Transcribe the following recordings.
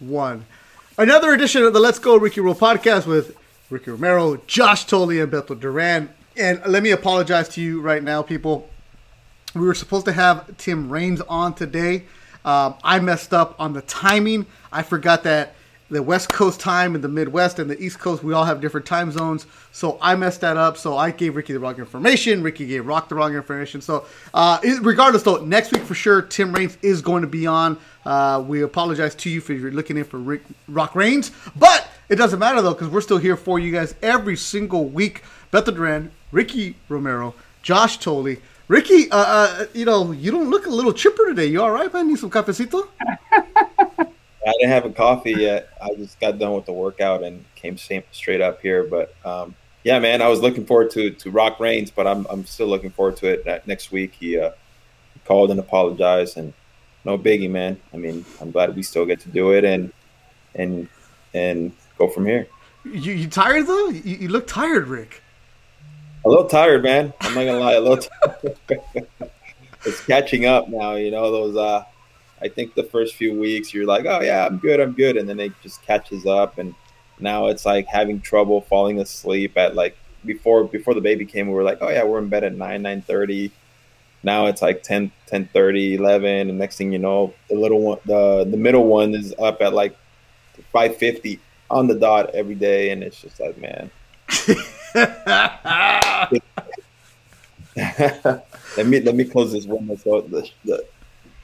One. Another edition of the Let's Go Ricky Roll podcast with Ricky Romero, Josh Tolley, and Beto Duran. And let me apologize to you right now, people. We were supposed to have Tim Raines on today. Um, I messed up on the timing. I forgot that the West Coast time and the Midwest and the East Coast, we all have different time zones. So I messed that up. So I gave Ricky the wrong information. Ricky gave Rock the wrong information. So uh, regardless, though, next week for sure, Tim Raines is going to be on. Uh, we apologize to you for you're looking in for Rick, Rock Raines. But it doesn't matter, though, because we're still here for you guys every single week. Beto Duran, Ricky Romero, Josh Tolley. Ricky, uh, uh, you know, you don't look a little chipper today. You all right, man? Need some cafecito? I didn't have a coffee yet. I just got done with the workout and came straight up here. But um, yeah, man, I was looking forward to to Rock Raines, but I'm I'm still looking forward to it next week. He uh, called and apologized, and no biggie, man. I mean, I'm glad we still get to do it and and and go from here. You, you tired though? You, you look tired, Rick a little tired, man. I'm not gonna lie, a little. it's catching up now. You know those. uh I think the first few weeks you're like, oh yeah, I'm good, I'm good, and then it just catches up, and now it's like having trouble falling asleep at like before before the baby came. We were like, oh yeah, we're in bed at nine nine thirty. Now it's like 10, 10 30, 11, and next thing you know, the little one, the the middle one is up at like five fifty on the dot every day, and it's just like, man. let me let me close this window so the, the,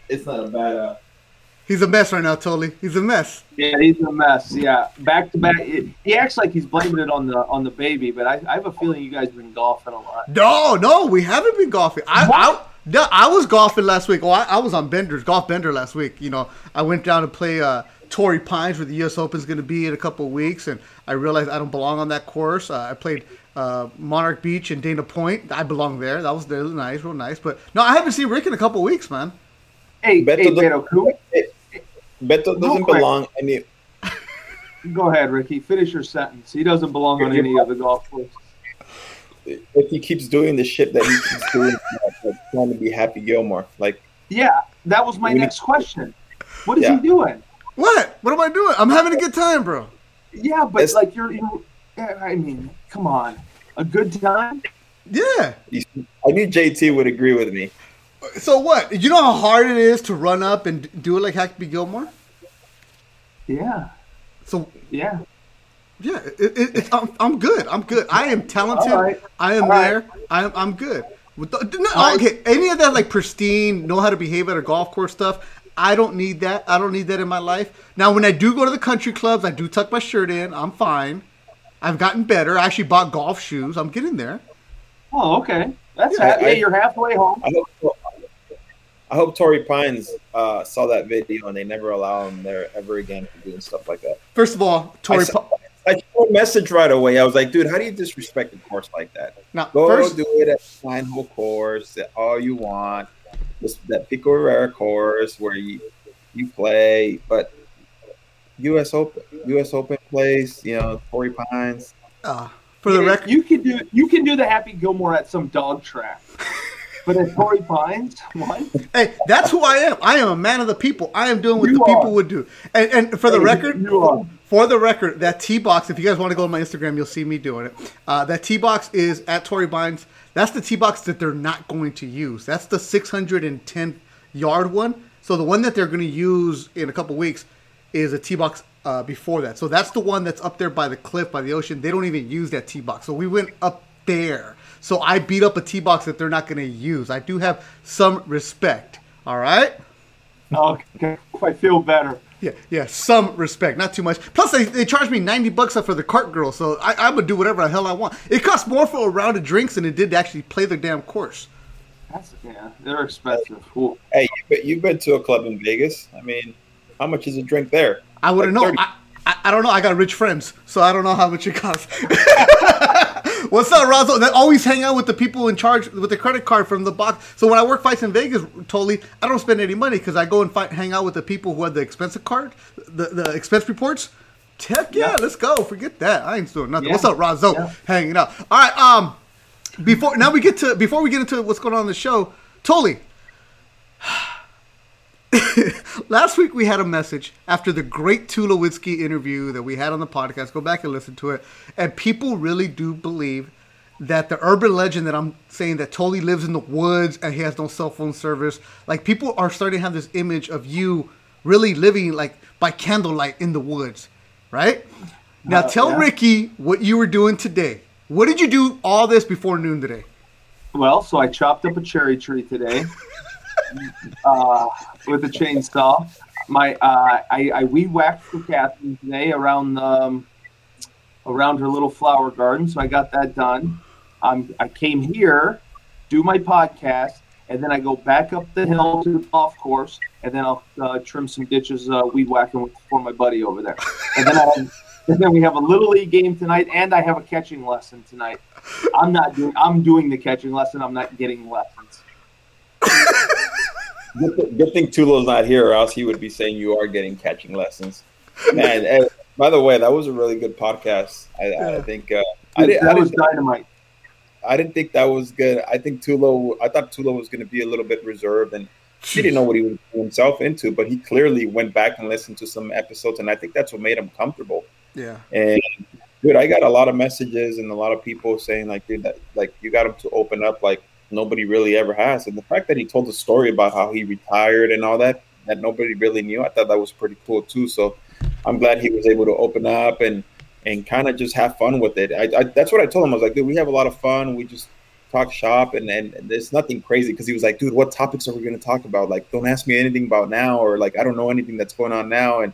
it's not a bad. Uh... He's a mess right now, Totally. He's a mess. Yeah, he's a mess. Yeah, back to back. he acts like he's blaming it on the on the baby, but I, I have a feeling you guys have been golfing a lot. No, no, we haven't been golfing. I, I, no, I was golfing last week. Oh, I, I was on Bender's golf Bender last week. You know, I went down to play uh, Torrey Pines, where the U.S. Open is going to be in a couple of weeks, and I realized I don't belong on that course. Uh, I played uh, Monarch Beach and Dana Point. I belong there. That was really nice, real nice. But no, I haven't seen Rick in a couple of weeks, man. Hey, Beto, hey, Beto, cool. Beto doesn't belong any. Go ahead, Ricky. Finish your sentence. He doesn't belong on any of the golf courses. If he keeps doing the shit that he keeps doing, like trying to be Happy Gilmore, like yeah, that was my next question. What is yeah. he doing? What? What am I doing? I'm having a good time, bro. Yeah, but it's, like you're, you're, I mean, come on, a good time. Yeah. I knew JT would agree with me. So what? You know how hard it is to run up and do it like Happy Gilmore? Yeah. So yeah. Yeah, it, it, I'm, I'm good. I'm good. I am talented. Right. I am All there. Right. I'm, I'm good. No, okay, any of that like pristine, know how to behave at a golf course stuff, I don't need that. I don't need that in my life. Now, when I do go to the country clubs, I do tuck my shirt in. I'm fine. I've gotten better. I actually bought golf shoes. I'm getting there. Oh, okay. That's yeah, ha- I, you're halfway home. I hope, I hope Torrey Pines uh, saw that video and they never allow him there ever again for doing stuff like that. First of all, Torrey. I, I saw a message right away. I was like, dude, how do you disrespect a course like that? Now, Go first, do it at nine hole course, all you want this, that Pico Rivera course where you you play, but U.S. Open, U.S. Open plays, you know, Torrey Pines. Uh, for the record, you can do you can do the Happy Gilmore at some dog track. But at Torrey Pines, what? Hey, that's who I am. I am a man of the people. I am doing what you the are. people would do. And, and for the hey, record, for the record, that T box. If you guys want to go on my Instagram, you'll see me doing it. Uh, that T box is at Torrey Pines. That's the T box that they're not going to use. That's the 610 yard one. So the one that they're going to use in a couple weeks is a T box uh, before that. So that's the one that's up there by the cliff, by the ocean. They don't even use that tee box. So we went up there. So I beat up a tee box that they're not going to use. I do have some respect. All right. Okay, I feel better. Yeah, yeah, some respect, not too much. Plus, they, they charge me ninety bucks for the cart girl, so I, I'm gonna do whatever the hell I want. It costs more for a round of drinks than it did to actually play the damn course. That's yeah, they're expensive. Cool. Hey, but you've been to a club in Vegas. I mean, How much is a drink there? I wouldn't Like know. I, I, I don't know. I got rich friends, so I don't know how much it costs. What's up, Razo? They always hang out with the people in charge with the credit card from the box. So when I work fights in Vegas, totally, I don't spend any money because I go and fight, hang out with the people who have the expensive card, the, the expense reports. Heck yeah, Yeah. let's go. Forget that. I ain't doing nothing. Yeah. What's up, Razo? Yeah. Hanging out. All right. Um, before now we get to before we get into what's going on in the show, Tolley. Last week we had a message after the great Tulowitzki interview that we had on the podcast. Go back and listen to it. And people really do believe that the urban legend that I'm saying that Tolley lives in the woods and he has no cell phone service, like people are starting to have this image of you really living like by candlelight in the woods, right? Now Uh, tell yeah. Ricky what you were doing today. What did you do all this before noon today? Well, so I chopped up a cherry tree today uh, with a chainsaw. My uh, I, I weed whacked for Catherine today around um, around her little flower garden, so I got that done. Um, I came here, do my podcast, and then I go back up the hill to the golf course, and then I'll uh, trim some ditches, uh, weed whacking with, for my buddy over there. And then and then we have a little league game tonight, and I have a catching lesson tonight. I'm not doing. I'm doing the catching lesson. I'm not getting lessons. Good, good thing Tulo's not here, or else he would be saying you are getting catching lessons. Man, eh, by the way, that was a really good podcast. I, I think uh, I, did, I, that was didn't, dynamite. I didn't think that was good. I think Tulo. I thought Tulo was going to be a little bit reserved, and he didn't know what he was himself into. But he clearly went back and listened to some episodes, and I think that's what made him comfortable. Yeah. And dude, I got a lot of messages and a lot of people saying like, dude, that like you got him to open up like nobody really ever has. And the fact that he told the story about how he retired and all that that nobody really knew, I thought that was pretty cool too. So I'm glad he was able to open up and and kind of just have fun with it. I, I that's what I told him. I was like, dude, we have a lot of fun. We just talk shop and and, there's nothing crazy because he was like, dude, what topics are we going to talk about? Like, don't ask me anything about now or like I don't know anything that's going on now and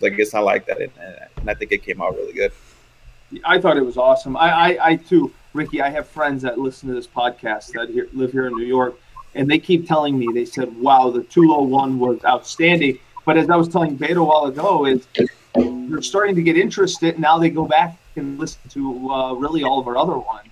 like it's not like that, and, and I think it came out really good. I thought it was awesome. I, I, I too, Ricky. I have friends that listen to this podcast that here, live here in New York, and they keep telling me. They said, "Wow, the Tulo one was outstanding." But as I was telling Beto a while ago, is they're starting to get interested. Now they go back and listen to uh, really all of our other ones,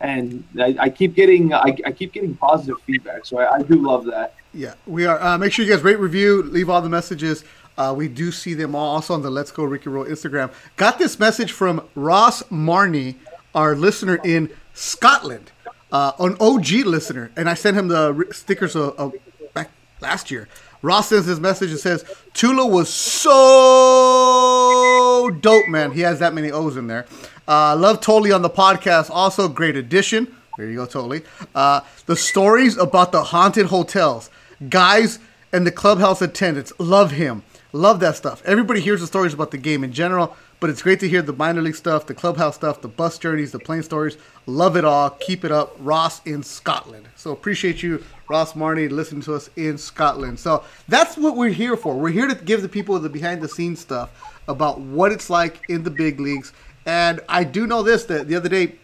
and I, I keep getting I, I keep getting positive feedback. So I, I do love that. Yeah, we are. Uh, make sure you guys rate, review, leave all the messages. Uh, we do see them all also on the Let's Go Ricky Roll Instagram. Got this message from Ross Marney, our listener in Scotland, uh, an OG listener, and I sent him the stickers uh, uh, back last year. Ross sends his message and says, Tulo was so dope, man. He has that many O's in there. Uh, love Tolley on the podcast. Also, great addition. There you go, Tolley. Uh, the stories about the haunted hotels. Guys and the clubhouse attendants. Love him. Love that stuff. Everybody hears the stories about the game in general, but it's great to hear the minor league stuff, the clubhouse stuff, the bus journeys, the plane stories. Love it all. Keep it up. Ross in Scotland. So appreciate you, Ross Marnie, listening to us in Scotland. So that's what we're here for. We're here to give the people the behind the scenes stuff about what it's like in the big leagues. And I do know this that the other day,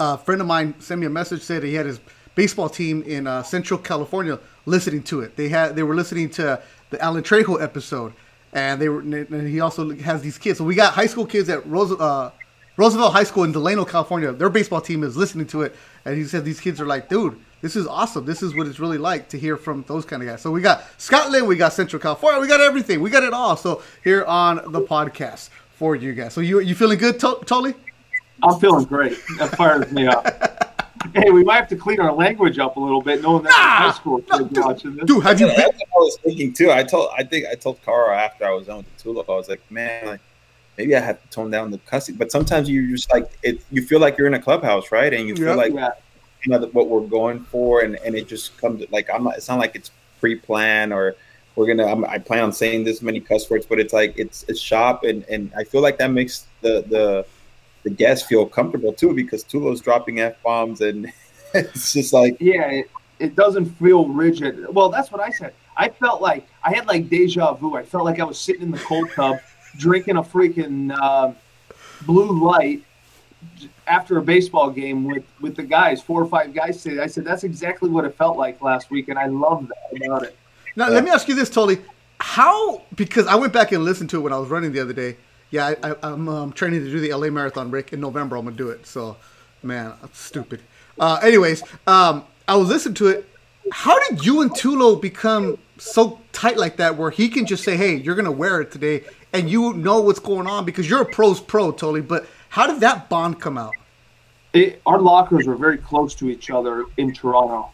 a friend of mine sent me a message said he had his baseball team in uh, Central California listening to it. They had they were listening to the Alan Trejo episode, and they were. And he also has these kids. So we got high school kids at Rose, uh, Roosevelt High School in Delano, California. Their baseball team is listening to it, and he said these kids are like, dude. This is awesome. This is what it's really like to hear from those kind of guys. So we got Scotland, we got Central California, we got everything. We got it all. So here on the podcast for you guys. So you you feeling good, to- Tolley? I'm feeling great. That fires me up. Hey, we might have to clean our language up a little bit, knowing that Nah, high school no, kids dude, watching this. Dude, have you That's what I was thinking too. I told, I think I told Cara after I was done with the tulip, I was like, man, like maybe I have to tone down the cussing. But sometimes you just like it. You feel like you're in a clubhouse, right? And you feel Yeah. like Yeah. you know what we're going for, and and it just comes like I'm not. It's not like it's pre-planned or we're gonna. I'm, I plan on saying this many cuss words, but it's like it's it's shop, and and I feel like that makes the the the guests feel comfortable too because Tulo's dropping f bombs, and it's just like Yeah, it, it doesn't feel rigid. Well, that's what I said. I felt like I had like deja vu. I felt like I was sitting in the cold tub drinking a freaking um blue light after a baseball game with with the guys, four or five guys today. I said that's exactly what it felt like last week, and I love that about it. Now, let me ask you this, Tolley. how because I went back and listened to it when I was running the other day. Yeah, I, I'm um, training to do the LA Marathon, Rick. In November, I'm gonna do it. So, man, that's stupid. Uh, anyways, um, I was listening to it. How did you and Tulo become so tight like that, where he can just say, "Hey, you're gonna wear it today," and you know what's going on because you're a pro's pro, totally. But how did that bond come out? It, our lockers are very close to each other in Toronto.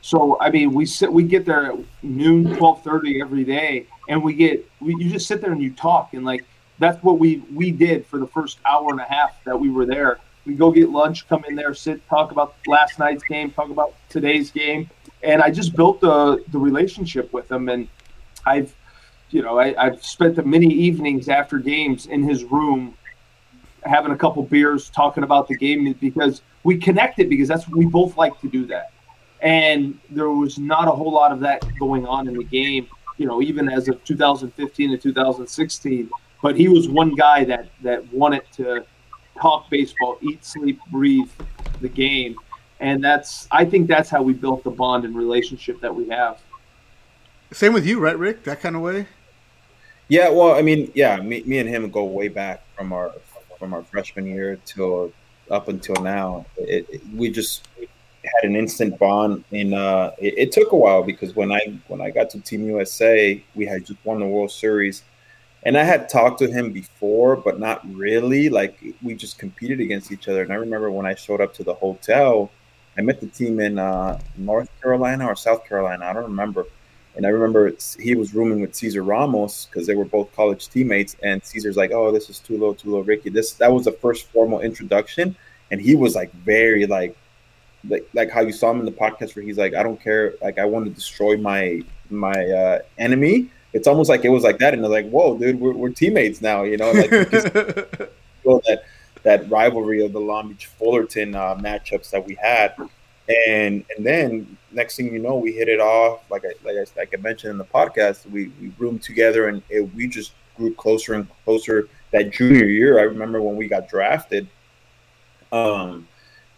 So I mean, we sit, we get there at noon, twelve thirty every day, and we get we, you just sit there and you talk, and like that's what we we did for the first hour and a half that we were there. We go get lunch, come in there, sit, talk about last night's game, talk about today's game, and I just built the the relationship with him, and I've you know I, I've spent the many evenings after games in his room having a couple beers, talking about the game because we connected because that's we both like to do that. And there was not a whole lot of that going on in the game, you know, even as of 2015 and 2016. But he was one guy that that wanted to talk baseball, eat, sleep, breathe the game, and that's I think that's how we built the bond and relationship that we have. Same with you, right, Rick? That kind of way. Yeah, well, I mean, yeah, me, me and him go way back from our from our freshman year till up until now. It, it, we just had an instant bond, and uh, it, it, took a while because when I when I got to Team USA, we had just won the World Series, and I had talked to him before, but not really. Like we just competed against each other. And I remember when I showed up to the hotel, I met the team in uh, North Carolina or South Carolina. I don't remember and I remember he was rooming with Cesar Ramos because they were both college teammates. And Cesar's like, "Oh, this is Tulo, too low, Ricky." This that was the first formal introduction, and he was like very like, like like how you saw him in the podcast where he's like, "I don't care, like I want to destroy my my uh, enemy." It's almost like it was like that, and they're like, "Whoa, dude, we're, we're teammates now," you know, like that that rivalry of the Long Beach Fullerton uh, matchups that we had and and then next thing you know, we hit it off. Like I like I, like I mentioned in the podcast, we we roomed together and it, we just grew closer and closer. That junior year, I remember when we got drafted. Um,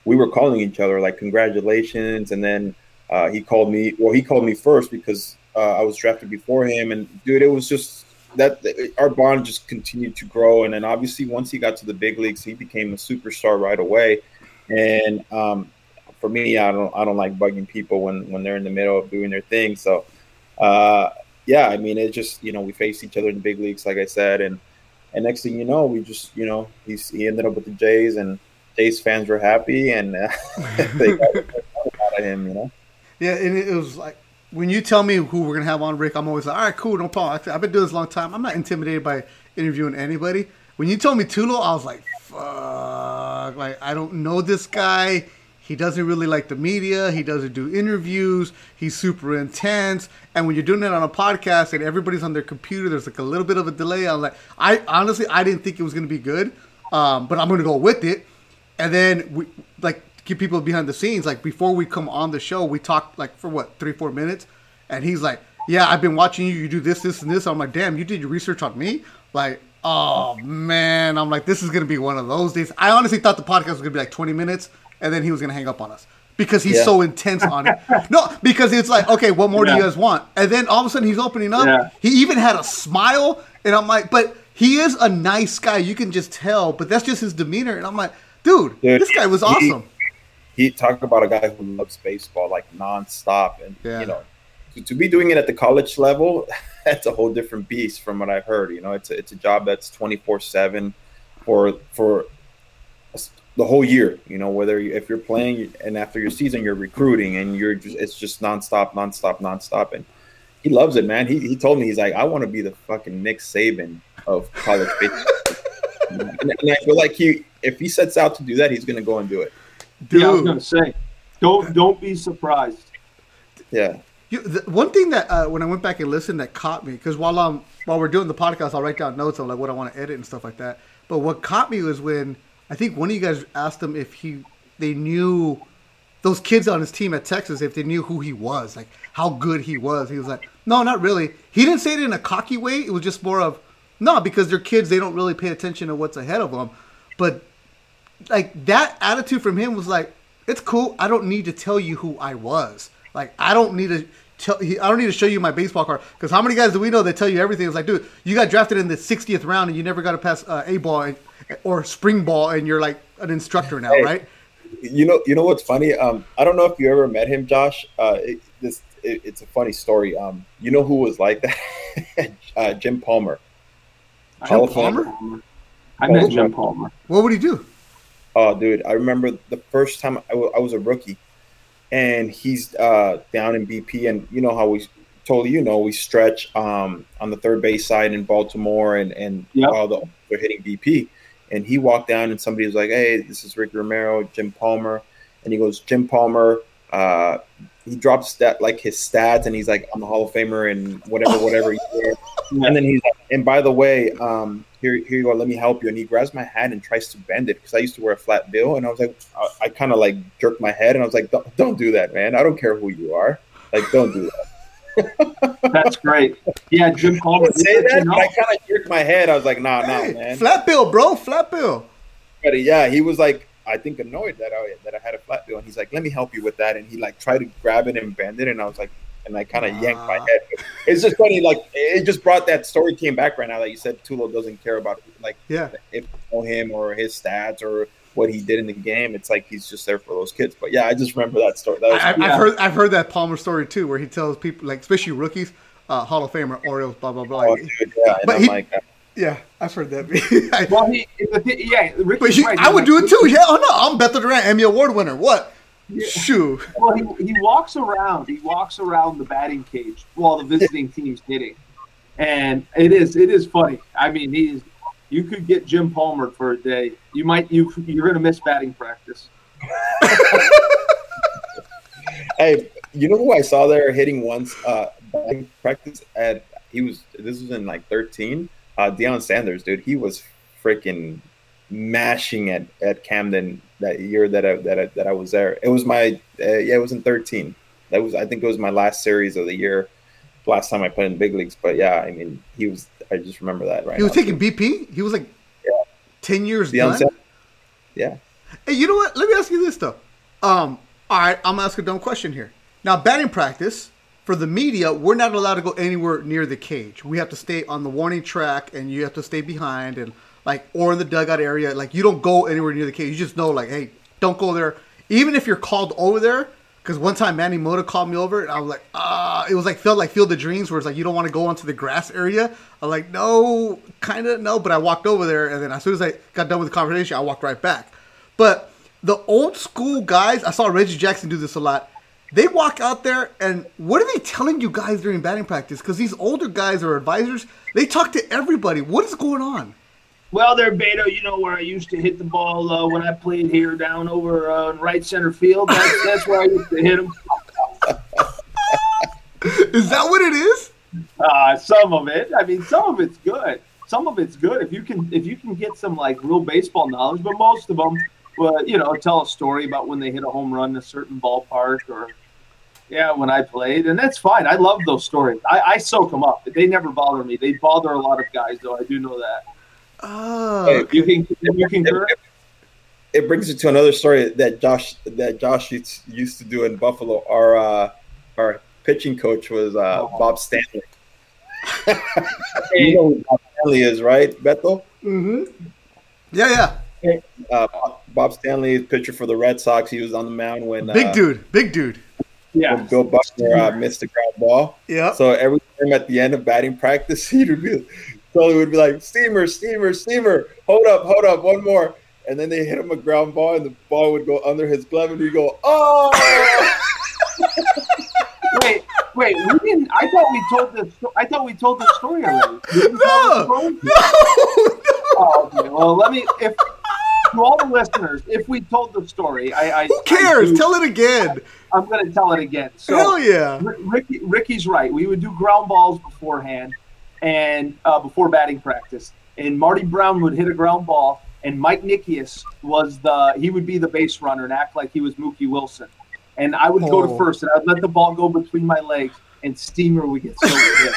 we were calling each other like congratulations, and then uh, he called me. Well, he called me first because uh, I was drafted before him, and dude, it was just that our bond just continued to grow. And then obviously, once he got to the big leagues, he became a superstar right away. And um, for me, I don't I don't like bugging people when when they're in the middle of doing their thing. So, uh, yeah, I mean, it just you know we faced each other in the big leagues, like I said, and and next thing you know, we just you know he's he ended up with the Jays, and Jays fans were happy, and uh, they got out of him, you know. Yeah, and it was like when you tell me who we're gonna have on Rick, I'm always like, all right, cool, no problem. I've been doing this a long time. I'm not intimidated by interviewing anybody. When you told me Tulo, I was like, fuck, like I don't know this guy. He doesn't really like the media. He doesn't do interviews. He's super intense. And when you're doing it on a podcast and everybody's on their computer, there's like a little bit of a delay. I'm like, I honestly, I didn't think it was to be good, um, but I'm to go with it. And then we like keep people behind the scenes. Like before we come on the show, we talked like for what three, four minutes, and he's like, "Yeah, I've been watching you. You do this, this, and this." I'm like, "Damn, you did your research on me." Like, oh man, I'm like, this is gonna be one of those days. I honestly thought the podcast was gonna be like 20 minutes and then he was gonna hang up on us because he's yeah. so intense on it. No, because it's like, okay, what more yeah. do you guys want? And then all of a sudden he's opening up. Yeah. He even had a smile, and I'm like, but he is a nice guy. You can just tell, but that's just his demeanor. And I'm like, dude, dude this guy was awesome. He, talked about a guy who loves baseball like nonstop, and you know, to, to, be doing it at the college level, that's a whole different beast from what I've heard. You know, it's a, it's a job that's 24 seven for for the whole year. You know, whether you, if you're playing and after your season you're recruiting and you're just it's just nonstop, nonstop, nonstop, and he loves it, man. He he told me he's like, I want to be the fucking Nick Saban of college baseball. and, and, I feel like he if he sets out to do that, he's gonna go and do it. Dude. Yeah, I was gonna say, don't don't be surprised. Yeah. You, the, one thing that uh, when I went back and listened that caught me because while I'm while we're doing the podcast, I'll write down notes on like what I want to edit and stuff like that. But what caught me was when I think one of you guys asked him if he they knew those kids on his team at Texas if they knew who he was, like how good he was. He was like, "No, not really." He didn't say it in a cocky way. It was just more of, "No, because they're kids. They don't really pay attention to what's ahead of them." But like that attitude from him was like, "It's cool. I don't need to tell you who I was. Like I don't need to tell. He, I don't need to show you my baseball card because how many guys do we know that tell you everything? It's like, dude, you got drafted in the 60th round and you never got to pass uh, a ball and, or spring ball, and you're like an instructor now, Hey. right? You know, you know what's funny? Um, I don't know if you ever met him, Josh. Uh, it, this it, it's a funny story. Um, you know who was like that? uh, Jim Palmer. Jim know Palmer? I met Jim Palmer. What would he do? Oh, dude, I remember the first time I was a rookie, and he's uh, down in BP, and you know how we totally, you know, we stretch um, on the third base side in Baltimore, and and Yep. while the they're hitting BP, and he walked down, and somebody was like, "Hey, this is Ricky Romero, Jim Palmer," and he goes, "Jim Palmer." Uh, he drops that like his stats, and he's like, "I'm a Hall of Famer," and whatever, whatever. And then he's like, and by the way, um, here, here you go. Let me help you. And he grabs my hand and tries to bend it because I used to wear a flat bill. And I was like, I, I kind of like jerked my head and I was like, don't, don't do that, man. I don't care who you are. Like, don't do that. That's great. Yeah, Jim I Palmer. would say Did you that, know? but I kind of jerked my head. I was like, nah, nah, man. flat bill, bro, flat bill. But yeah, he was like, I think annoyed that I that I had a flat bill, and he's like, "Let me help you with that." And he like tried to grab it and bend it, and I was like, and I kind of yanked my head. It's just funny, like it just brought that story came back right now that you said Tulo doesn't care about it. like Yeah. if you know him or his stats or what he did in the game. It's like he's just there for those kids. But yeah, I just remember that story. That was I, I've Yeah. heard I've heard that Palmer story too, where he tells people like, especially rookies, uh, Hall of Famer, Orioles, blah blah blah. oh, dude, yeah. But I'm he- like, uh, yeah, I've heard that. Well, he, yeah, Ricky's but he, right. I would do it too. Yeah, oh no, I'm Beto Duran, Emmy Award winner. What? Shoo. Well, he, he walks around. He walks around the batting cage while the visiting team's hitting, and it is it is funny. I mean, he's you could get Jim Palmer for a day. You might you you're gonna miss batting practice. hey, you know who I saw there hitting once? Uh, batting practice at he was this was in like 13. Uh, Deion Sanders, dude, he was freaking mashing at, at Camden that year that I that I, that I was there. It was my uh, yeah, it was in 13. That was I think it was my last series of the year. Last time I played in big leagues, but yeah, I mean, he was. I just remember that right. He was now. taking BP. He was like ten years Deion done. Yeah. Hey, you know what? Let me ask you this though. Um, all right, I'm gonna ask a dumb question here. Now, batting practice for the media, we're not allowed to go anywhere near the cage. We have to stay on the warning track, and you have to stay behind, and like or in the dugout area. Like you don't go anywhere near the cage. You just know, like, hey, don't go there. Even if you're called over there, because one time Manny Mota called me over, and I was like, ah, it was like felt like Field of Dreams, where it's like you don't want to go onto the grass area. I'm like, no, kind of no, but I walked over there, and then as soon as I got done with the conversation, I walked right back. But the old school guys, I saw Reggie Jackson do this a lot. They walk out there, and what are they telling you guys during batting practice? Because these older guys or advisors, they talk to everybody. What is going on? Well, there, Beto, you know where I used to hit the ball uh, when I played here down over uh, in right center field. That's, that's where I used to hit them. Is that what it is? Uh, some of it. I mean, some of it's good. Some of it's good if you can if you can get some like real baseball knowledge. But most of them, well, you know, tell a story about when they hit a home run in a certain ballpark or yeah, when I played, and that's fine. I love those stories. I, I soak them up. They never bother me. They bother a lot of guys, though. I do know that. Oh, Hey, You can you concur? it, it brings you to another story that Josh that Josh used, used to do in Buffalo. Our uh, our pitching coach was uh, Oh. Bob Stanley. you know who Bob Stanley is, right, Beto? mm-hmm. Yeah, yeah. Uh, Bob Stanley is pitcher for the Red Sox. He was on the mound when Big uh, dude. Big dude. Yeah. Bill Buckner uh, missed the ground ball. Yeah. So every time at the end of batting practice, he would be, Sully would be like, "Steamer, steamer, steamer! Hold up, hold up, one more!" And then they hit him a ground ball, and the ball would go under his glove, and he'd go, "Oh!" Wait, wait. We didn't. I thought we told this. I thought we told this story already. Did we tell No. the story? No, Oh, okay. Well, let me. If to all the listeners, if we told the story, I, I Who cares? I do- Tell it again. I'm going to tell it again. So Hell yeah. Ri- Ricky, Ricky's right. We would do ground balls beforehand and uh, before batting practice. And Marty Brown would hit a ground ball, and Mike Nickeas was the he would be the base runner and act like he was Mookie Wilson. And I would go Oh. to first, and I'd let the ball go between my legs, and Steamer would get so pissed.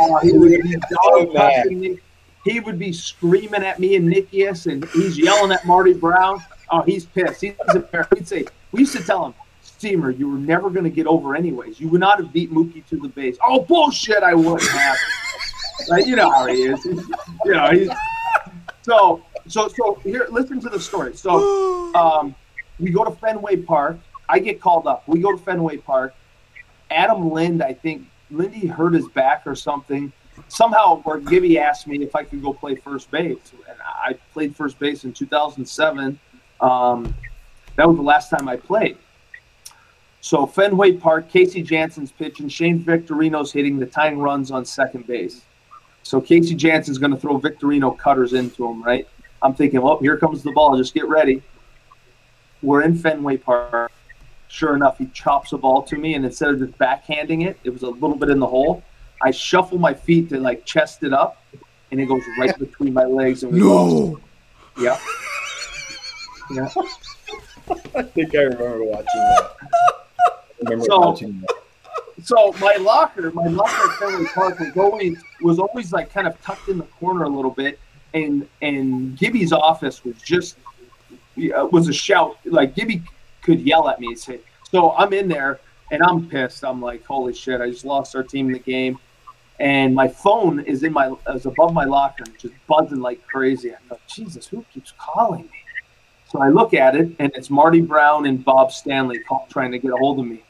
Uh, he would be Oh, dog. He would be screaming at me and Nickeas, and he's yelling at Marty Brown. Oh, he's pissed. He's embarrassed. We'd say, we used to tell him, Steamer, you were never going to get over anyways. You would not have beat Mookie to the base. Oh bullshit! I wouldn't have. Like, you know how he is. He's, you know he's so so so. Here, listen to the story. So, um, we go to Fenway Park. I get called up. We go to Fenway Park. Adam Lind, I think Lindy hurt his back or something. Somehow, where Gibby asked me if I could go play first base, and I played first base in 2007. Um, that was the last time I played. So Fenway Park, Casey Janssen's pitching, Shane Victorino's hitting the tying runs on second base. So Casey Janssen's going to throw Victorino cutters into him, right? I'm thinking, well, here comes the ball. Just get ready. We're in Fenway Park. Sure enough, he chops a ball to me, and instead of just backhanding it, it was a little bit in the hole. I shuffle my feet to like chest it up, and it goes right between my legs, and we lost. No. Yeah. Yeah. I think I remember watching that. I remember So- watching that. So my locker, my locker at Fenway Park was always was always like kind of tucked in the corner a little bit, and and Gibby's office was just was a shout. Like Gibby could yell at me and say, "So I'm in there and I'm pissed. I'm like, holy shit! I just lost our team in the game." And my phone is in my is above my locker, and just buzzing like crazy. I go, Jesus, who keeps calling me? So I look at it, and it's Marty Brown and Bob Stanley call, trying to get a hold of me.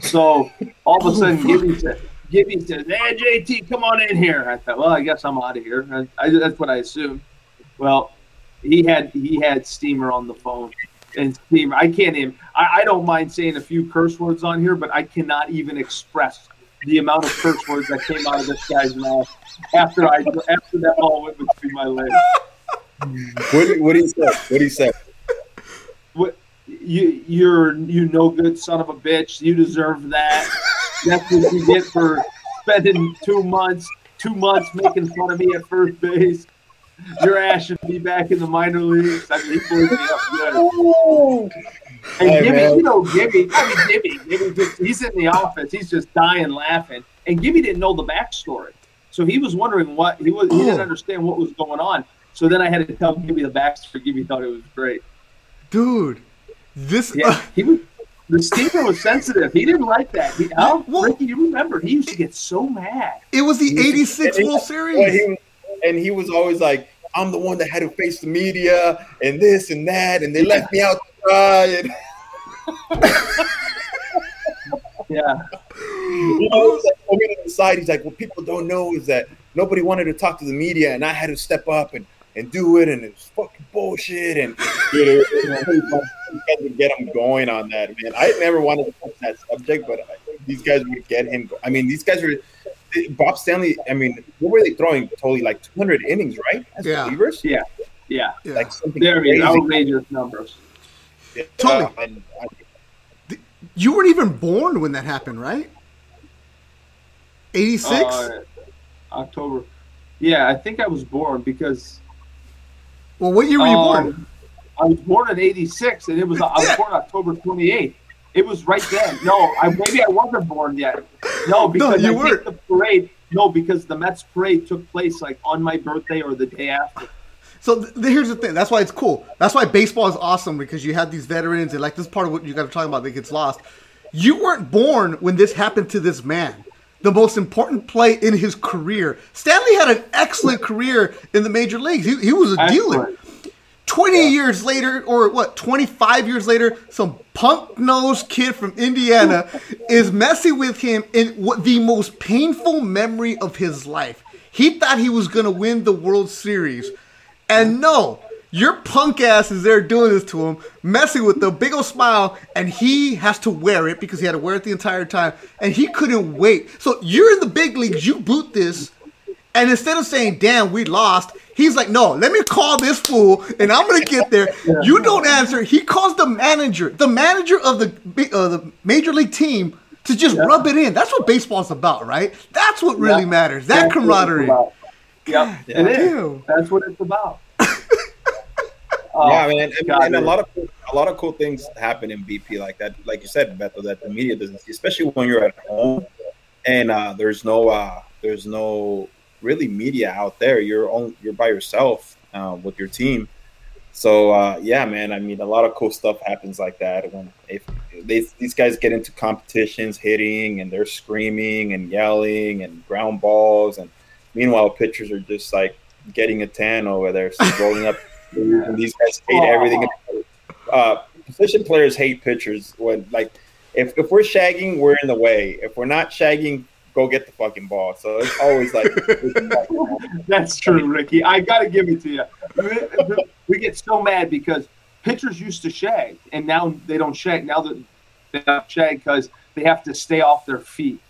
So all of a sudden, Gibby said, Gibby says, "Hey JT, come on in here." I thought, well, I guess I'm out of here. I, I, that's what I assumed. Well, he had he had Steamer on the phone, and Steamer. I can't even. I, I don't mind saying a few curse words on here, but I cannot even express the amount of curse words that came out of this guy's mouth after I after that ball went between my legs. What, what he said? What he said? You you're you no good son of a bitch. You deserve that. That's what you get for spending two months two months making fun of me at first base. Your ass should be back in the minor leagues. I mean, he blew me up good. And Hey, Gibby, man. you know, Gibby, I mean, Gibby, Gibby just, he's in the office. He's just dying laughing. And Gibby didn't know the backstory. So he was wondering what, he was, he didn't understand what was going on. So then I had to tell Gibby the backstory. Gibby thought it was great. Dude, this. Yeah, uh, he was. The steamer was sensitive. He didn't like that. He, how, Well- Ricky, you remember? He used to get so mad. it was the 86 And World Well, Series. he, and he was always like, "I'm the one that had to face the media and this and that, and they left me out to dry." And, Yeah, you know, it's like, over to the side, he's like, "What people don't know is that nobody wanted to talk to the media, and I had to step up and, and do it, and it's fucking bullshit." And dude, it, it was really fun to get him going on that, man. I never wanted to touch that subject, but I think these guys would get him. go- I mean, these guys were. Bob Stanley. I mean, what were they throwing? Totally like 200 innings, right? As Yeah. relievers? yeah, yeah. Yeah. like something Very crazy. outrageous numbers. Yeah, Totally. and I- you weren't even born when that happened, right? 86? Uh, October. Yeah, I think I was born because well, what year were you born? um, I was born in '86, and it was I was Yeah. born October 28th. It was right then. No, I maybe I wasn't born yet. No, because you I weren't. the parade. No, because the Mets parade took place like on my birthday or the day after. So th- here's the thing. That's why it's cool. That's why baseball is awesome because you have these veterans and like this is part of what you got to talk about that gets lost. You weren't born when this happened to this man. The most important play in his career. Stanley had an excellent career in the major leagues. He, he was a dealer. Excellent. 20 years later, or what, 25 years later, some punk nosed kid from Indiana is messing with him in what the most painful memory of his life. He thought he was going to win the World Series. And no, your punk ass is there doing this to him, messing with the big old smile, and he has to wear it because he had to wear it the entire time, and he couldn't wait. So you're in the big leagues, you boot this, and instead of saying, damn, we lost, he's like, no, let me call this fool and I'm going to get there. You don't answer. He calls the manager, the manager of the, uh, the major league team to just rub it in. That's what baseball's about, right? That's what really Yeah. matters. That That's camaraderie. Yep, it is. Damn. That's what it's about. Yeah, I mean, and, a man. lot of a lot of cool things happen in BP like that. Like you said, Beto, that the media doesn't see, especially when you're at home and uh, there's no uh, there's no really media out there. You're on you're by yourself uh, with your team. So uh, yeah, man. I mean, a lot of cool stuff happens like that when if they, these guys get into competitions, hitting, and they're screaming and yelling and ground balls, and meanwhile, pitchers are just like getting a tan over there, so rolling up. And these guys hate everything. Uh, position players hate pitchers when like if, if we're shagging, we're in the way. If we're not shagging, go get the fucking ball. So it's always like that's true, Ricky. I gotta give it to you. We get so mad because pitchers used to shag, and now they don't shag. Now that they don't shag because they have to stay off their feet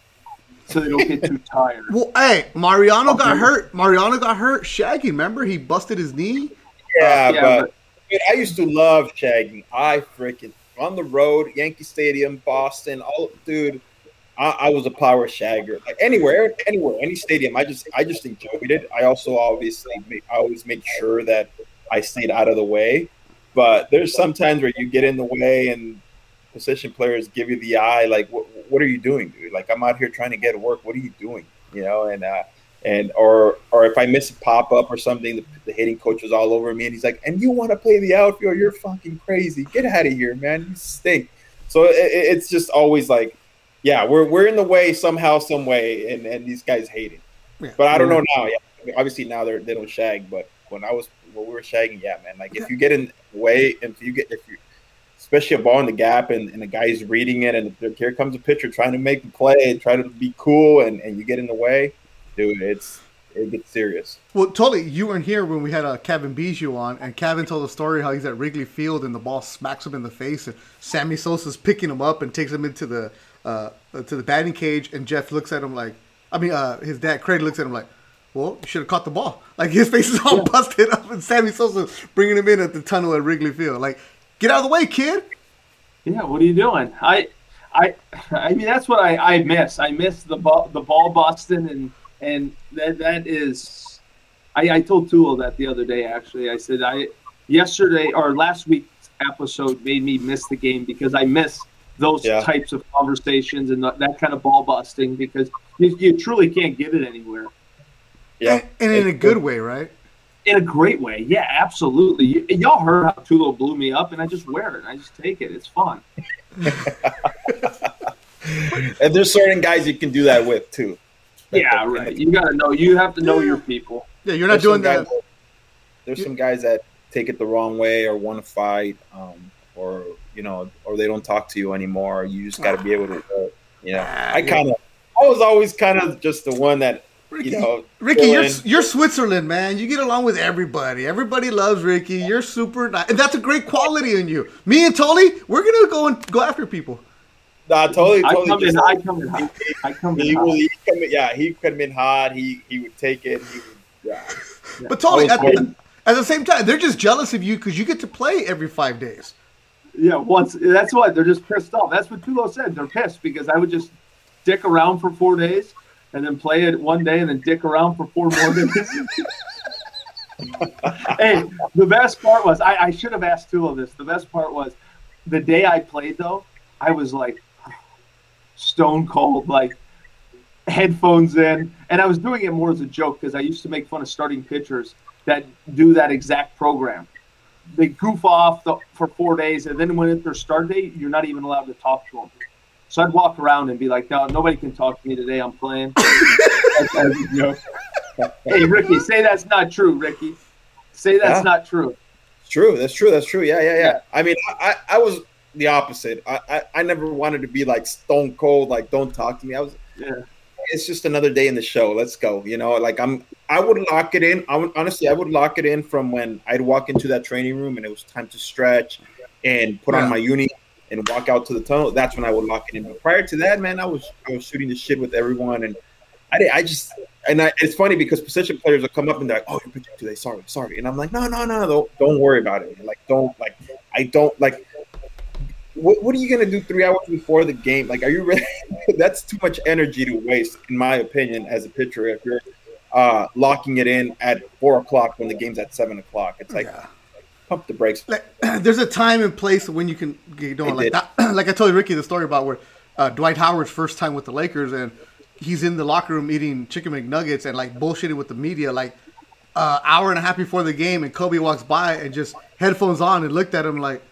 so they don't get too tired. Well, hey, Mariano okay. got hurt. Mariano got hurt shagging. Remember, he busted his knee. Yeah, uh, yeah but, but I used to love shagging. I freaking on the road, Yankee Stadium, Boston. All dude, I, I, was a power shagger. Like anywhere, anywhere, any stadium. I just, I just enjoyed it. I also obviously, make, I always make sure that I stayed out of the way. But there's sometimes where you get in the way and position players give you the eye. Like, what, what are you doing, dude? Like, I'm out here trying to get work. What are you doing? You know, and uh, and or or if I miss a pop up or something, the, the, hitting coach is all over me, and he's like, "And you want to play the outfield? You're fucking crazy. Get out of here, man. You stink." So it, it's just always like, yeah, we're we're in the way somehow, some way, and and these guys hate it. Yeah. But I don't know mm-hmm. now. Yeah, I mean, obviously now they're they don't shag, but when I was when we were shagging, yeah, man. Like if you get in the way, and if you get if you especially a ball in the gap and, and the guy's reading it and here comes a pitcher trying to make the play and try to be cool and, and you get in the way dude, it's it gets serious. Well, totally. You weren't here when we had uh, Cavan Biggio on, and Cavan told a story how he's at Wrigley Field and the ball smacks him in the face, and Sammy Sosa's picking him up and takes him into the uh, to the batting cage, and Jeff looks at him like, I mean, uh, his dad Craig looks at him like, well, you should have caught the ball. Like his face is all yeah. busted up, and Sammy Sosa bringing him in at the tunnel at Wrigley Field. Like, get out of the way, kid. Yeah, what are you doing? I, I, I mean, that's what I, I miss. I miss the ball, the ball busting and and that that is, I, I told Tulo that the other day. Actually, I said I yesterday or last week's episode made me miss the game because I miss those yeah. types of conversations and that kind of ball busting because you, you truly can't get it anywhere. Yeah, and, and in a good way, right? In a great way, yeah, absolutely. Y- y'all heard how Tulo blew me up, and I just wear it. I just take it. It's fun. and there's certain guys you can do that with too. Yeah, right. You got to know. You have to know your people. Yeah, you're not there's doing that. Guys, there's some guys that take it the wrong way or want to fight, um, or you know, or they don't talk to you anymore. You just got to be able to. Uh, you know, I kind of, I was always kind of just the one that Ricky, you know, Ricky, you're you're Switzerland, man. You get along with everybody. Everybody loves Ricky. You're super, nice. and that's a great quality in you. Me and Tolley, we're gonna go and go after people. Nah, totally, totally. I come in. I come in hot. I come in. He, hot. He come in, yeah, he come in hot. He he would take it. He would, yeah. yeah. But totally, at, at, the same time, they're just jealous of you because you get to play every five days. Yeah, once that's what they're just pissed off. That's what Tulo said. They're pissed because I would just dick around for four days and then play it one day and then dick around for four more days. hey, the best part was I, I should have asked Tulo this. The best part was the day I played though. I was like, stone cold, like headphones in. And I was doing it more as a joke because I used to make fun of starting pitchers that do that exact program. They goof off the, for four days, and then when it's their start date, you're not even allowed to talk to them. So I'd walk around and be like, "No, nobody can talk to me today. I'm playing." hey, Ricky, say that's not true, Ricky. Say that's yeah. not true. It's true. That's true. That's true. Yeah, yeah, yeah. yeah. I mean, I, I was the opposite. I, I, I never wanted to be like stone cold, like don't talk to me. I was yeah. It's just another day in the show. Let's go. You know, like I'm. I would lock it in. I would honestly. I would lock it in from when I'd walk into that training room and it was time to stretch, and put yeah. on my uni and walk out to the tunnel. That's when I would lock it in. But prior to that, man, I was I was shooting the shit with everyone, and I did, I just and I, it's funny because position players will come up and they're like, "Oh, you're pitching today. Sorry, sorry," and I'm like, "No, no, no, don't don't worry about it. Like, don't like I don't like what, what are you gonna do three hours before the game? Like, are you ready? That's too much energy to waste, in my opinion, as a pitcher. If you're uh, locking it in at four o'clock when the game's at seven o'clock, it's like yeah. pump the brakes. Like, there's a time and place when you can get going like that. like I told Ricky the story about where uh, Dwight Howard's first time with the Lakers and he's in the locker room eating chicken McNuggets and like bullshitting with the media. Like uh, hour and a half before the game, and Kobe walks by and just headphones on and looked at him like,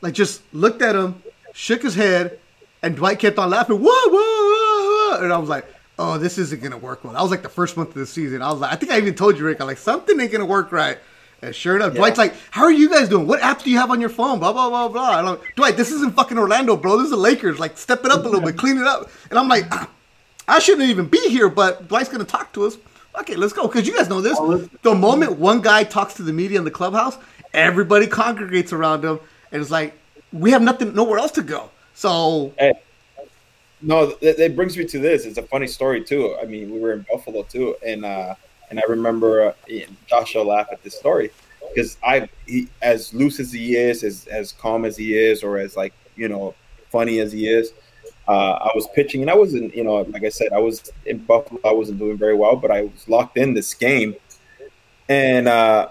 like just looked at him, shook his head, and Dwight kept on laughing. Whoa, whoa, whoa. And I was like, oh, this isn't gonna work well. That was like the first month of the season. I was like, I think I even told you, Rick, I'm like, something ain't gonna work right. And sure enough, Yeah. Dwight's like, how are you guys doing? What apps do you have on your phone? Blah blah blah blah. And I'm like, Dwight, this isn't fucking Orlando, bro. This is the Lakers. Like, step it up a little bit, clean it up. And I'm like, ah, I shouldn't even be here, but Dwight's gonna talk to us. Okay, let's go. Because you guys know this. The moment one guy talks to the media in the clubhouse, everybody congregates around him, and it's like we have nothing, nowhere else to go. So Hey, no, that, brings me to this. It's a funny story too. I mean, we were in Buffalo too, and uh, and I remember uh, Ian- Josh will laugh at this story because I, as loose as he is, as as calm as he is, or as like you know funny as he is, uh, I was pitching, and I wasn't, you know, like I said, I was in Buffalo. I wasn't doing very well, but I was locked in this game, and uh,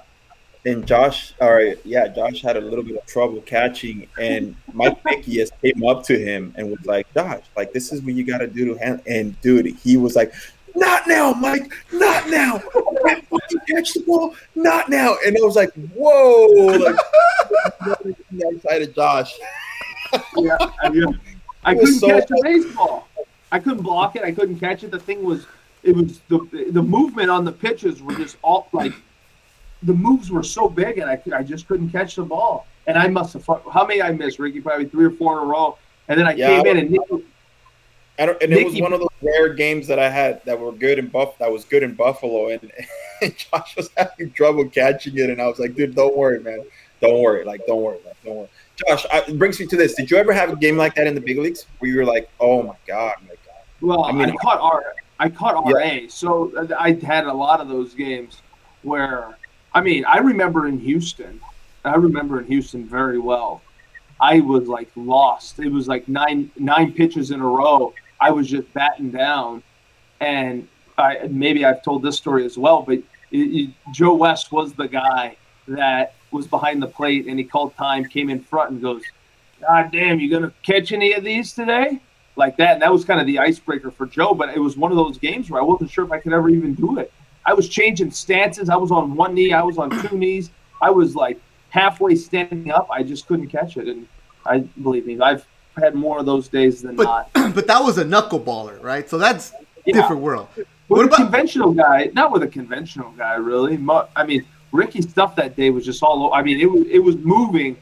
and Josh, all right, yeah, Josh had a little bit of trouble catching, and Mike Nickeas came up to him and was like, "Josh, like this is what you got to do to handle." And dude, he was like, "Not now, Mike, not now! I can't fucking catch the ball, not now!" And I was like, "Whoa!" Like, outside of Josh, yeah, I, yeah. I couldn't so catch a baseball. I couldn't block it. I couldn't catch it. The thing was, it was the the movement on the pitches were just all like the moves were so big, and I I just couldn't catch the ball. And I must have how many I missed, Ricky? Probably three or four in a row. And then I Yeah, came I in and Nick, I don't, and it was one of those rare games that I had that were good in Buff that was good in Buffalo, and, and Josh was having trouble catching it, and I was like, "Dude, don't worry, man, don't worry, like, don't worry, like, don't worry." Josh, I, it brings me to this: Did you ever have a game like that in the big leagues where you were like, "Oh my god," like, Well, I I, mean- caught R. I caught Yeah. RA, so uh, I had a lot of those games where, I mean, I remember in Houston. I remember in Houston very well. I was like lost. It was like nine nine pitches in a row. I was just batting down, and I maybe I've told this story as well. But it, it, Joe West was the guy that was behind the plate, and he called time, came in front, and goes, "God damn, you gonna catch any of these today?" like that. And that was kind of the icebreaker for Joe. But it was one of those games where I wasn't sure if I could ever even do it. I was changing stances. I was on one knee. I was on two knees. I was like halfway standing up. I just couldn't catch it. And I believe me, I've had more of those days than But not. but that was a knuckleballer, right? So that's Yeah. different world. With What a about- conventional guy, not with a conventional guy, really. I mean, Ricky's stuff that day was just all—I mean, it was it was moving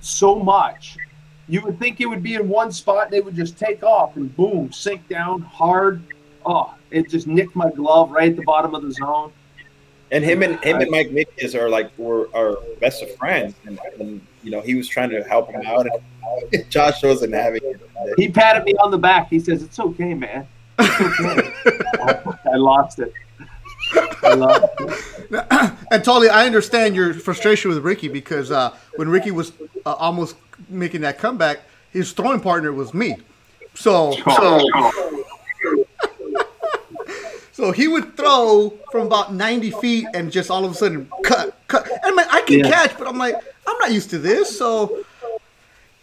so much. You would think it would be in one spot, and it would just take off and boom, sink down hard. Oh, it just nicked my glove right at the bottom of the zone. and him and him and Mike Nickeas are like were are our best of friends, and, and you know he was trying to help him out, and Josh wasn't having it. He patted me on the back. He says, "It's okay, man. It's okay." I lost it. I lost and totally, I understand your frustration with Ricky because uh, when Ricky was uh, almost making that comeback, his throwing partner was me. So, so, so he would throw from about ninety feet and just all of a sudden cut, cut. And I mean, I can Yeah. catch, but I'm like, I'm not used to this. So,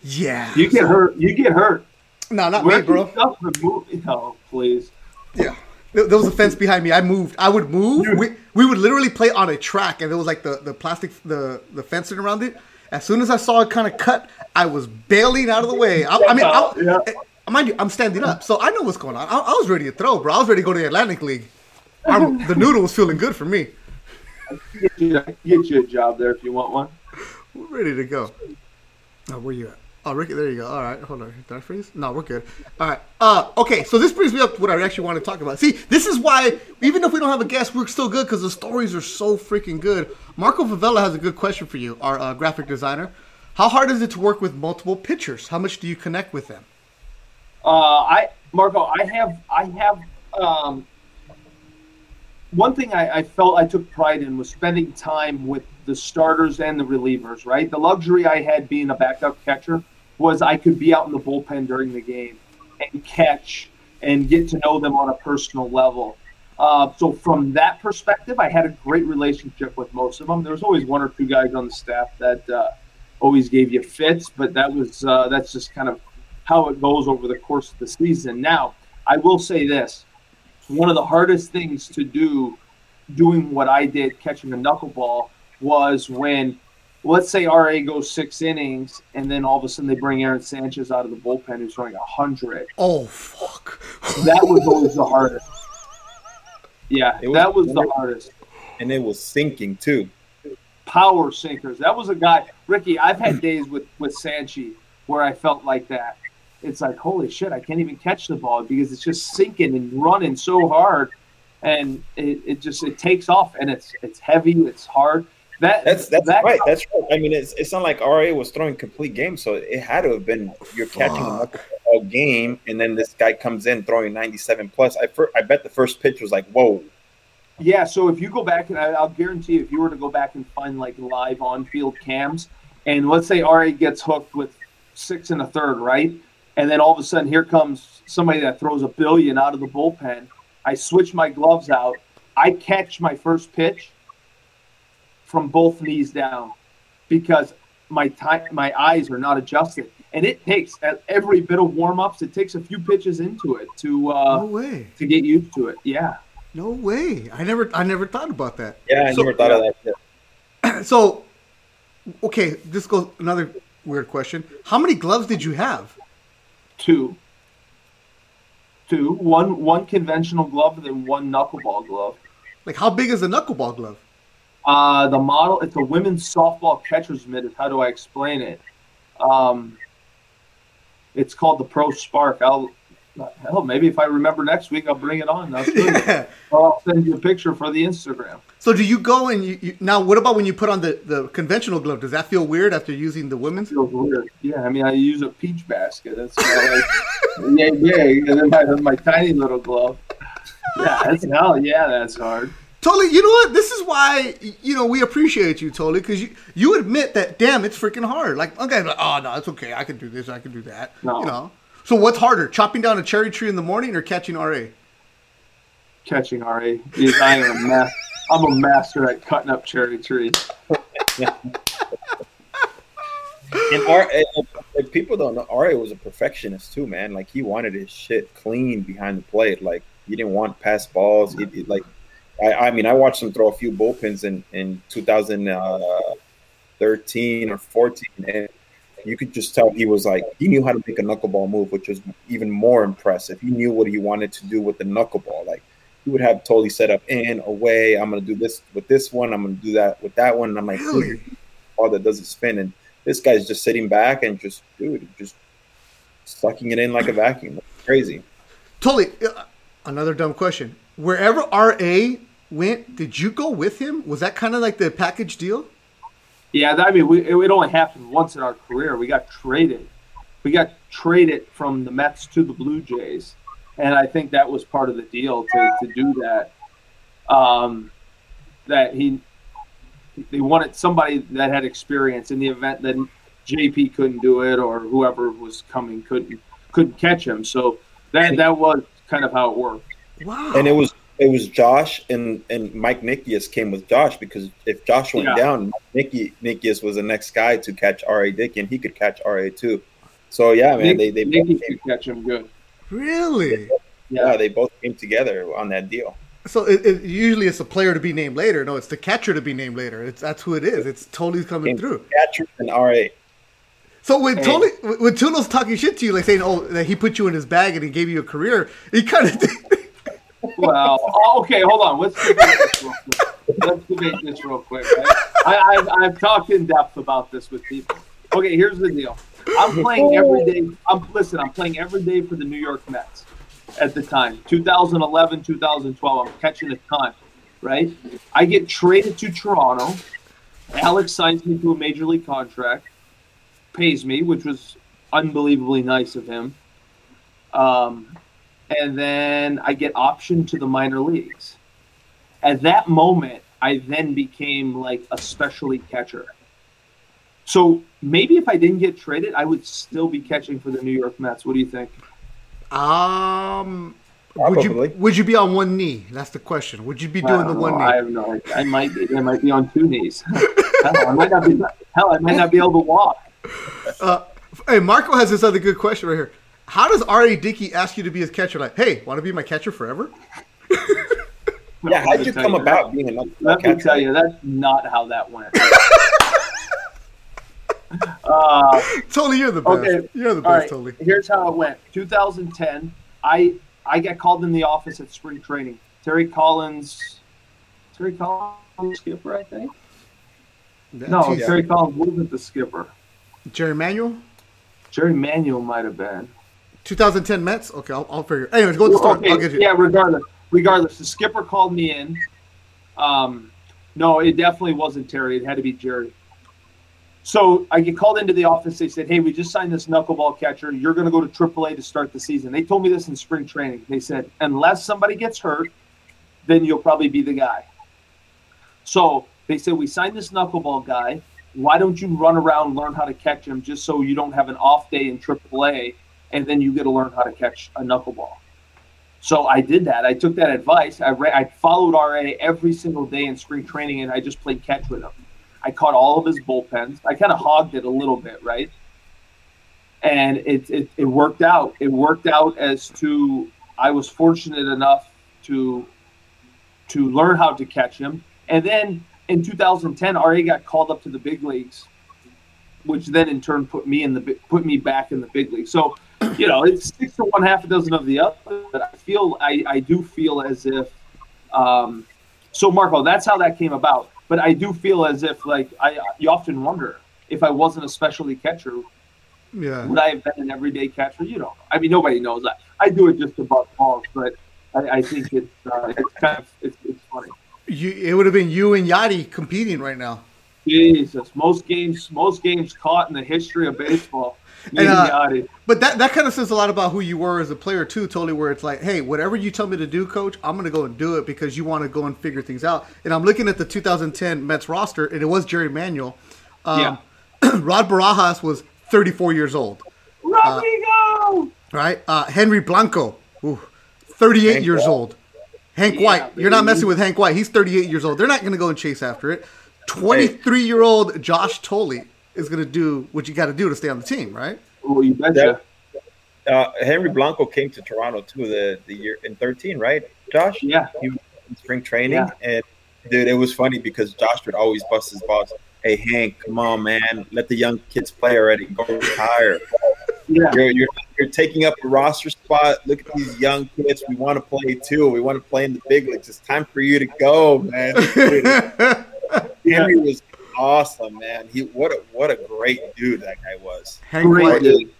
yeah, You get hurt. You get hurt. no, not me, bro. stuff would move- No, please. Yeah. There there was a fence behind me. I moved. I would move. We, we would literally play on a track, and there was like the, the plastic, the, the fencing around it. As soon as I saw it kind of cut, I was bailing out of the way. I, I mean, I, Yeah. I- mind you, I'm standing up, so I know what's going on. I, I was ready to throw, bro. I was ready to go to the Atlantic League. I'm, the noodle was feeling good for me. Get you, get you a job there if you want one. We're ready to go. Oh, where you at? Oh, Ricky, there you go. All right, hold on. Did I freeze? No, we're good. All right. Uh, okay, so this brings me up to what I actually want to talk about. See, this is why, even if we don't have a guest, we're still good because the stories are so freaking good. Marco Favela has a good question for you, our uh, graphic designer. How hard is it to work with multiple pitchers? How much do you connect with them? Uh, I Marco, I have I have um, one thing I, I felt I took pride in was spending time with the starters and the relievers. Right, the luxury I had being a backup catcher was I could be out in the bullpen during the game and catch and get to know them on a personal level. Uh, so from that perspective, I had a great relationship with most of them. There was always one or two guys on the staff that uh, always gave you fits, but that was uh, that's just kind of how it goes over the course of the season. Now, I will say this: one of the hardest things to do doing what I did, catching a knuckleball, was when, let's say RA goes six innings, and then all of a sudden they bring Aaron Sanchez out of the bullpen who's throwing 100. Oh fuck! That was always the hardest. Yeah, was- that was the hardest. and it was sinking too. Power sinkers. That was a guy, Ricky. I've had days with with Sanchi where I felt like that. It's like holy shit, I can't even catch the ball because it's just sinking and running so hard, and it, it just it takes off and it's it's heavy, it's hard. That That's that's that, right. That's right. I mean, it's it's not like RA was throwing complete games, so it had to have been you're catching a Fuck. game, and then this guy comes in throwing 97 plus. I fir- I bet the first pitch was like, whoa. Yeah, so if you go back and I, I'll guarantee you, if you were to go back and find like live on-field cams, and let's say RA gets hooked with six and a third, right, and then all of a sudden here comes somebody that throws a billion out of the bullpen. I switch my gloves out. I catch my first pitch from both knees down because my time, my eyes are not adjusted, and it takes at every bit of warm-ups. It takes a few pitches into it to No uh, way! to get used to it. Yeah. No way! I never, I never thought about that. Yeah, I So- never thought of that. Shit. So, okay, this goes another weird question. How many gloves did you have? Two. Two. One one conventional glove and then one knuckleball glove. Like, how big is a knuckleball glove? Uh, the model it's a women's softball catcher's mitt. Is how do I explain it? Um, it's called the Pro Spark. I'll hell maybe if I remember next week I'll bring it on. I'll. Yeah. I'll send you a picture for the Instagram. So, do you go and you, you now? What about when you put on the the conventional glove? Does that feel weird after using the women's? feels weird. Yeah, I mean I use a peach basket. That's like yay big, and then my my tiny little glove. Yeah, that's hell yeah, that's hard. Totally. You know what? This is why you know we appreciate you totally because you you admit that damn it's freaking hard. Like okay, like, oh no, it's okay. I can do this. I can do that. No. You know. So what's harder, chopping down a cherry tree in the morning or catching RA? catching RA. Because I am a ma- I'm a master at cutting up cherry trees. And R, and, and people don't know RA was a perfectionist too, man. Like he wanted his shit clean behind the plate. Like he didn't want pass balls. He, he- like I, I mean, I watched him throw a few bullpens in in 2013 uh, or 14, and you could just tell he was like he knew how to make a knuckleball move, which was even more impressive. He knew what he wanted to do with the knuckleball. Like he would have totally set up in away. I'm gonna do this with this one. I'm gonna do that with that one. And I'm like, Really? ball that doesn't spin. And this guy's just sitting back and just, dude, just sucking it in like a vacuum. Crazy. Totally. Uh, another dumb question. Wherever RA went, did you go with him? Was that kind of like the package deal? Yeah, I mean, we, it, it only happened once in our career. We got traded. We got traded from the Mets to the Blue Jays, and I think that was part of the deal to, to do that. Um, that he they wanted somebody that had experience in the event that JP couldn't do it or whoever was coming couldn't couldn't catch him. So that that was kind of how it worked. Wow. And it was it was Josh and and Mike Nickeas came with Josh because if Josh went Yeah. down, Nicky Nickeas was the next guy to catch R.A. Dickey, and he could catch R.A. too. So yeah, man, Nick- they they both came, could catch him good. really? yeah they both came together on that deal. So it, it, usually it's a player to be named later. No, it's the catcher to be named later. It's that's who it is. It's totally coming Came through. catcher and R.A. So when Hey. totally when Tuno's talking shit to you, like saying, "Oh, that he put you in his bag and he gave you a career," he kind of Well, oh, okay, hold on. Let's debate this real quick. Let's debate this real quick. Right? I, I've, I've talked in depth about this with people. Okay, here's the deal. I'm playing every day. I'm listen. I'm playing every day for the New York Mets at the time, 2011, 2012. I'm catching a ton, right? I get traded to Toronto. Alex signs me to a major league contract, pays me, which was unbelievably nice of him. Um, and then I get optioned to the minor leagues. At that moment, I then became like a specialty catcher. So maybe if I didn't get traded, I would still be catching for the New York Mets. What do you think? um. Would you would you be on one knee? That's the question. Would you be doing the don't one know. knee? I have no idea. I might be. I might be on two knees. hell, I might not be. Hell, I might not be able to walk. Uh, hey, Marco has this other good question right here. How does R.A. Dickey ask you to be his catcher? Like, hey, want to be my catcher forever? Yeah, how'd you come about being a knuckleball Let me catcher? tell you, that's not how that went. uh, Totally, you're the best. Okay. You're the best, right, totally. here's how it went. 2010, I I got called in the office at spring training. Terry Collins, Terry Collins, skipper, I think. No, Jeez. Terry Collins wasn't the skipper. Jerry Manuel, Jerry Manuel might have been. 2010 Mets. Okay, I'll, I'll figure. Anyways, go with the story. Okay, I'll get you. Yeah, regardless, regardless, the skipper called me in. Um, no, it definitely wasn't Terry. It had to be Jerry. So I get called into the office. They said, "Hey, we just signed this knuckleball catcher. You're going to go to AAA to start the season." They told me this in spring training. They said, "Unless somebody gets hurt, then you'll probably be the guy." So they said, "We signed this knuckleball guy. Why don't you run around, learn how to catch him, just so you don't have an off day in AAA, and then you get to learn how to catch a knuckleball." So I did that. I took that advice. I, I followed RA every single day in spring training, and I just played catch with him. I caught all of his bullpens. I kind of hogged it a little bit, right? And it, it, it worked out. It worked out as to I was fortunate enough to to learn how to catch him. And then in 2010, RA got called up to the big leagues, which then in turn put me in the put me back in the big league. So you know, it's six to one, half a dozen of the other. But I feel, I, I do feel as if, um, so Marco, that's how that came about. But I do feel as if, like, I you often wonder if I wasn't a specialty catcher, Yeah. would I have been an everyday catcher? You don't know. I mean, nobody knows that. I do it just to butt balls, but I, I think it's uh, it's kind of it's, it's funny. You, it would have been you and Yadi competing right now. Jesus, most games, most games caught in the history of baseball. And, uh, But that, that kind of says a lot about who you were as a player too, totally. Where it's like, hey, whatever you tell me to do, coach, I'm gonna go and do it because you want to go and figure things out. And I'm looking at the 2010 Mets roster, and it was Jerry Manuel. Um, yeah. Rod Barajas was 34 years old, Rodrigo. right? Uh, Henry Blanco, ooh, 38 Hank years White. old. Hank Yeah, White, you're not messing with Hank White. He's 38 years old. They're not gonna go and chase after it. 23 year old Josh Tolley is gonna do what you got to do to stay on the team, right? Oh, you betcha. Uh, Henry Blanco came to Toronto too the, the year in 13, right, Josh? Yeah. He was in spring training, Yeah. and dude, it was funny because Josh would always bust his balls. Hey Hank, come on, man, let the young kids play already. Go retire. Yeah. You're, you're you're taking up a roster spot. Look at these young kids. We want to play too. We want to play in the big leagues. It's time for you to go, man. Henry was awesome, man. He what a what a great dude that guy was. Hank Great dude.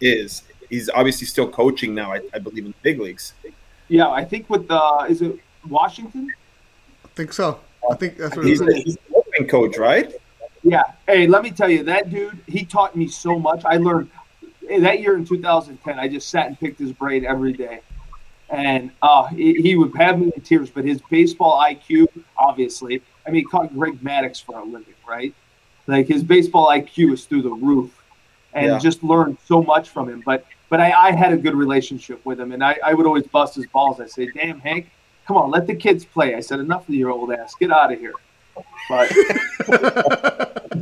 Is he's obviously still coaching now? I, I believe in the big leagues. Yeah, I think with uh, is it Washington? I think so. I think that's what He's is. a, he's a coach, right? Yeah. Hey, let me tell you, that dude, he taught me so much. I learned that year in 2010. I just sat and picked his brain every day, and uh, he, he would have me in tears. But his baseball IQ, obviously, I mean, he caught Greg Maddux for a living, right? Like his baseball IQ is through the roof, and Yeah. just learned so much from him. But but I, I had a good relationship with him, and I, I would always bust his balls. I say, "Damn, Hank, come on, let the kids play." I said, "Enough of your old ass, get out of here." But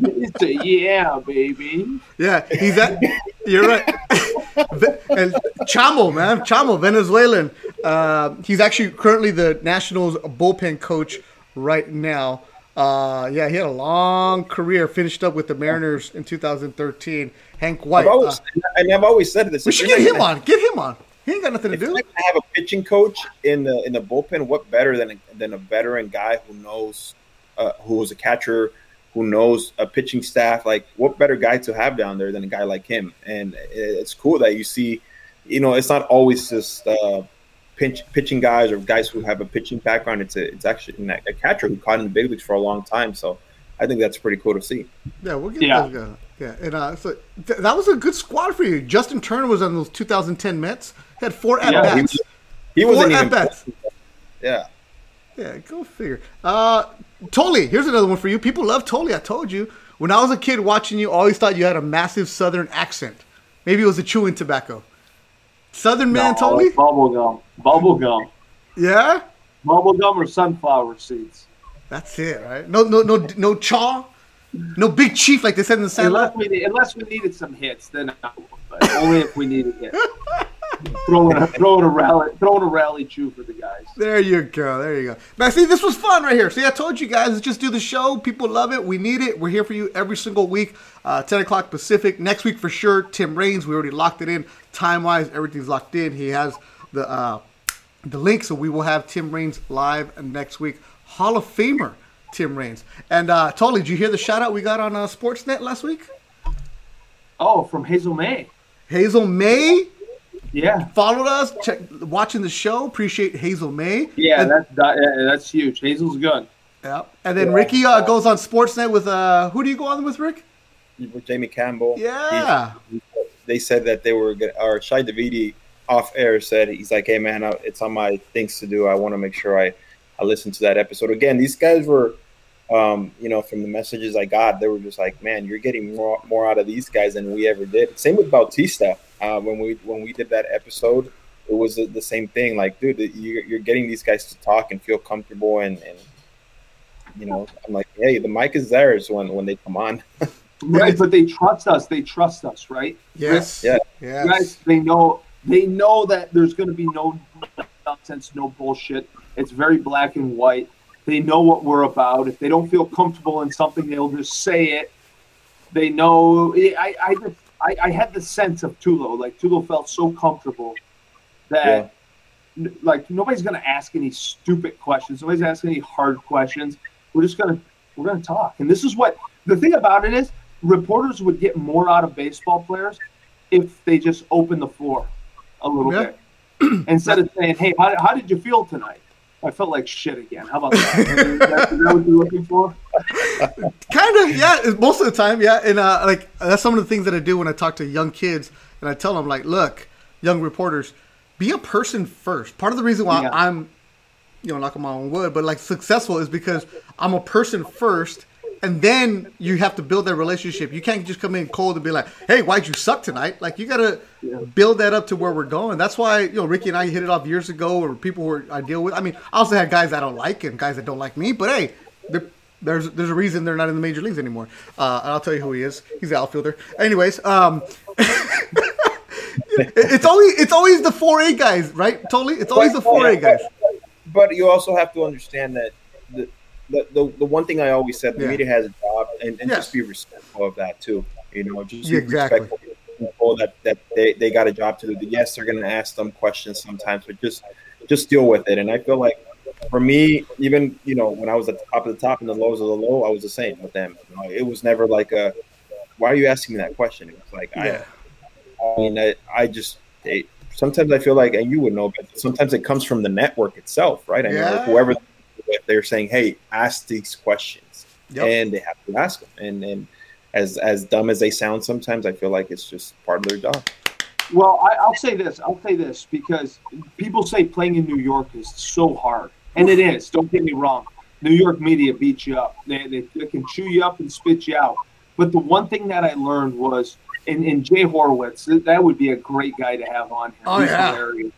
it's a yeah, baby. Yeah, he's at. You're right. Chamo, man, Chamo, Venezuelan. Uh, he's actually currently the Nationals bullpen coach right now. Uh, yeah, he had a long career. Finished up with the Mariners in 2013. Hank White. I've always, uh, and I've always said this. we should get him on. Get him on. He ain't got nothing to do. gonna have a pitching coach in the in the bullpen, what better than a, than a veteran guy who knows, uh, who was a catcher, who knows a pitching staff? Like, what better guy to have down there than a guy like him? And it's cool that you see, you know, it's not always just uh, pinch, pitching guys or guys who have a pitching background. It's a, it's actually a catcher who caught in the big leagues for a long time. So, I think that's pretty cool to see. Yeah, we'll get Yeah. those guys. Yeah, and uh, so th- that was a good squad for you. Justin Turner was on those 2010 Mets. He had four at Yeah, bats. he was- He Four wasn't at-bats. Yeah. Yeah, go figure. Uh, Tolley, here's another one for you. People love Tolley. I told you. When I was a kid watching you, I always thought you had a massive Southern accent. Maybe it was the chewing tobacco. Southern man, Tolley? Bubble gum. Bubble gum. Yeah, Bubble gum or sunflower seeds. that's it, right? No, no, no, no chaw, no big chief like they said in the Unless we, unless we needed some hits, then I would, but only if we needed hits. throwing a throwing a rally throwing a rally chew for the guys. There you go. There you go. Now, see, this was fun right here. See, I told you guys, just do the show. People love it. We need it. We're here for you every single week, uh, 10 o'clock Pacific. Next week for sure, Tim Raines. We already locked it in. Time wise, everything's locked in. He has the uh, the link, so we will have Tim Raines live next week. Hall of Famer Tim Raines. And uh, totally, did you hear the shout out we got on uh, Sportsnet last week? Oh, from Hazel May. Hazel May Yeah. followed us, check, watching the show. Appreciate Hazel May. Yeah, And- that's that, yeah, that's huge. Hazel's good. Yeah. And then Ricky uh, goes on Sportsnet with uh, who do you go on with, Rick? with Jamie Campbell. Yeah. He- they said that they were gonna, or Shi Davidi off air said he's like, hey man, uh, it's on my things to do. I want to make sure I, I listen to that episode again. These guys were, um, you know, from the messages I got, they were just like, man, you're getting more more out of these guys than we ever did. Same with Bautista. Uh, when we when we did that episode, it was the, the same thing. Like, dude, you're, you're getting these guys to talk and feel comfortable and. and you know, I'm like, hey, the mic is theirs when when they come on. Right, but they trust us. They trust us, right? Yes. Yeah. Yes. Guys, they know they know that there's going to be no nonsense, no bullshit. It's very black and white. They know what we're about. If they don't feel comfortable in something, they'll just say it. They know. I I just, I, I had the sense of Tulo. Like Tulo felt so comfortable that n- like nobody's going to ask any stupid questions. Nobody's asking any hard questions. We're just gonna we're gonna talk. And this is what the thing about it is. Reporters would get more out of baseball players if they just open the floor a little Yeah. bit instead of saying, "Hey, how, how did you feel tonight?" I felt like shit again. How about that? Is that is that what you're looking for? Kind of yeah most of the time yeah and uh, like that's some of the things that i do when i talk to young kids and i tell them like look young reporters be a person first. Part of the reason why Yeah. i'm you know knocking my own wood but like successful is because i'm a person first and then you have to build that relationship. You can't just come in cold and be like hey why'd you suck tonight? Like you gotta build that up to where we're going. That's why you know ricky and i hit it off years ago or people who i deal with. I mean i also had guys i don't like and guys that don't like me but hey they're there's there's a reason they're not in the major leagues anymore. Uh, and I'll tell you who he is. He's the outfielder. Anyways, um, it's always it's always the four A guys, right? Totally, it's always the four A guys. but you also have to understand that the the, the, the one thing I always said, the Yeah. media has a job, and, and Yes. just be respectful of that too. You know, just be exactly. respectful of people that, that they, they got a job to do. Yes, they're going to ask them questions sometimes, but just just deal with it. And I feel like for me, even you know, when I was at the top of the top and the lows of the low, I was the same with them. You know, it was never like a, why are you asking me that question? It was like Yeah. I, I mean, I, I just they, sometimes I feel like, and you would know, but sometimes it comes from the network itself, right? I mean, Yeah. like whoever they're saying, hey, ask these questions, Yep. and they have to ask them. And and as as dumb as they sound, sometimes I feel like it's just part of their job. Well, I, I'll say this. I'll say this because people say playing in New York is so hard, and it is. Don't get me wrong. New York media beat you up. They, they, they can chew you up and spit you out. But the one thing that I learned was, in, in Jay Horwitz, that- that would be a great guy to have on here. Oh, He's yeah. hilarious.